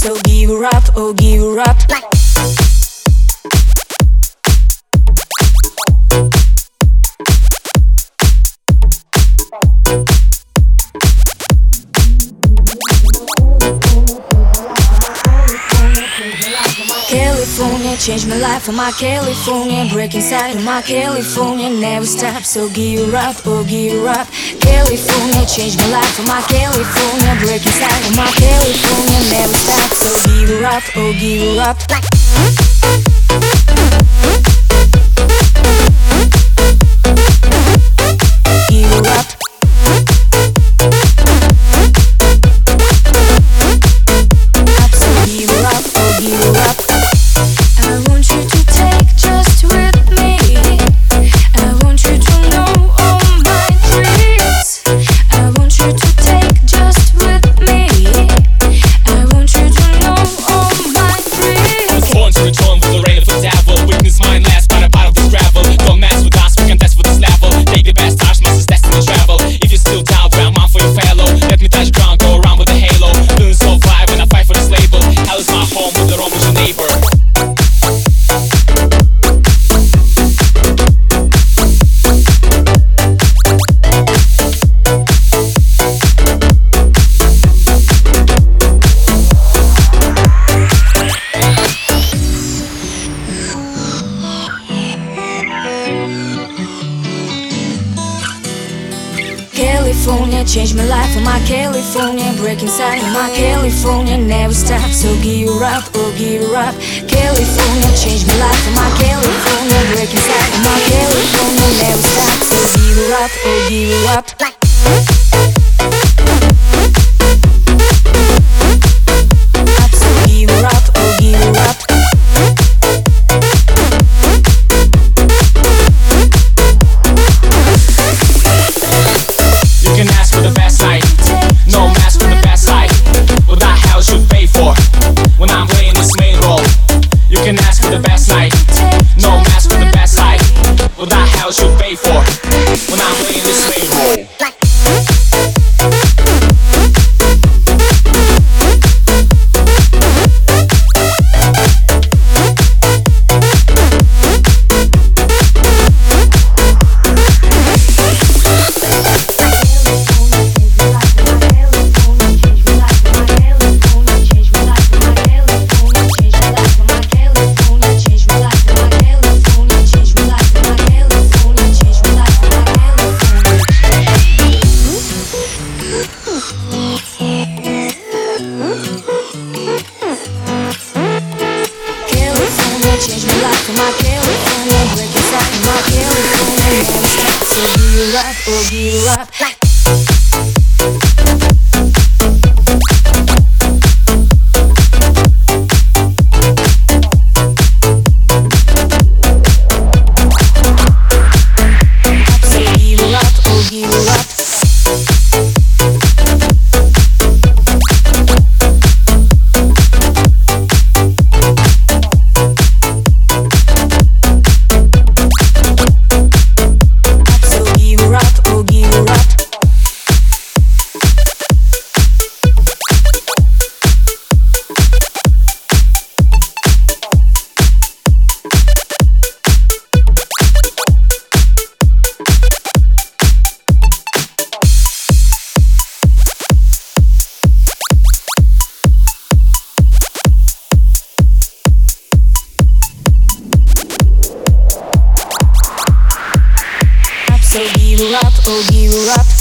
So give her up, oh give her up. Changed my life for my California. Break inside of my California. Never stop so give up oh give up. California changed my life for my California. Break inside of my California. Never stop so give up oh give up California changed my life for my California. Break inside of my California. Never stop so give up oh give up. California changed my life for my California. Break inside of my California. Never stop so give up or give up Give up or give up So give up, oh give up